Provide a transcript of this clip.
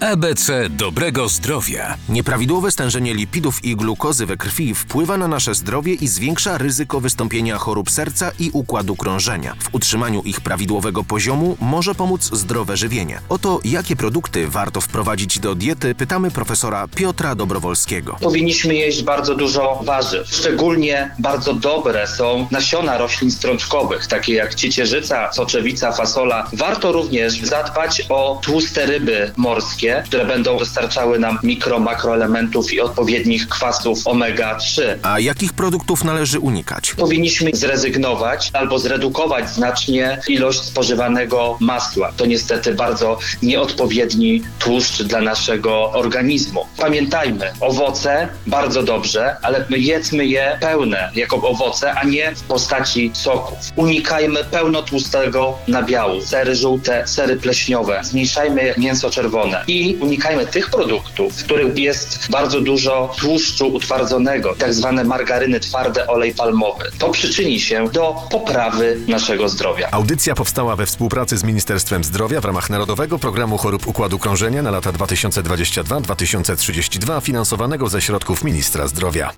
ABC dobrego zdrowia. Nieprawidłowe stężenie lipidów i glukozy we krwi wpływa na nasze zdrowie i zwiększa ryzyko wystąpienia chorób serca i układu krążenia. W utrzymaniu ich prawidłowego poziomu może pomóc zdrowe żywienie. Oto jakie produkty warto wprowadzić do diety pytamy profesora Piotra Dobrowolskiego. Powinniśmy jeść bardzo dużo warzyw. Szczególnie bardzo dobre są nasiona roślin strączkowych, takie jak ciecierzyca, soczewica, fasola. Warto również zadbać o tłuste ryby morskie, które będą dostarczały nam mikro, makroelementów i odpowiednich kwasów omega-3. A jakich produktów należy unikać? Powinniśmy zrezygnować albo zredukować znacznie ilość spożywanego masła. To niestety bardzo nieodpowiedni tłuszcz dla naszego organizmu. Pamiętajmy, owoce bardzo dobrze, ale my jedzmy je pełne jako owoce, a nie w postaci soków. Unikajmy pełnotłustego nabiału, sery żółte, sery pleśniowe. Zmniejszajmy mięso czerwone i unikajmy tych produktów, w których jest bardzo dużo tłuszczu utwardzonego, tak zwane margaryny, twarde olej palmowy. To przyczyni się do poprawy naszego zdrowia. Audycja powstała we współpracy z Ministerstwem Zdrowia w ramach Narodowego Programu Chorób Układu Krążenia na lata 2022-2032 finansowanego ze środków Ministra Zdrowia.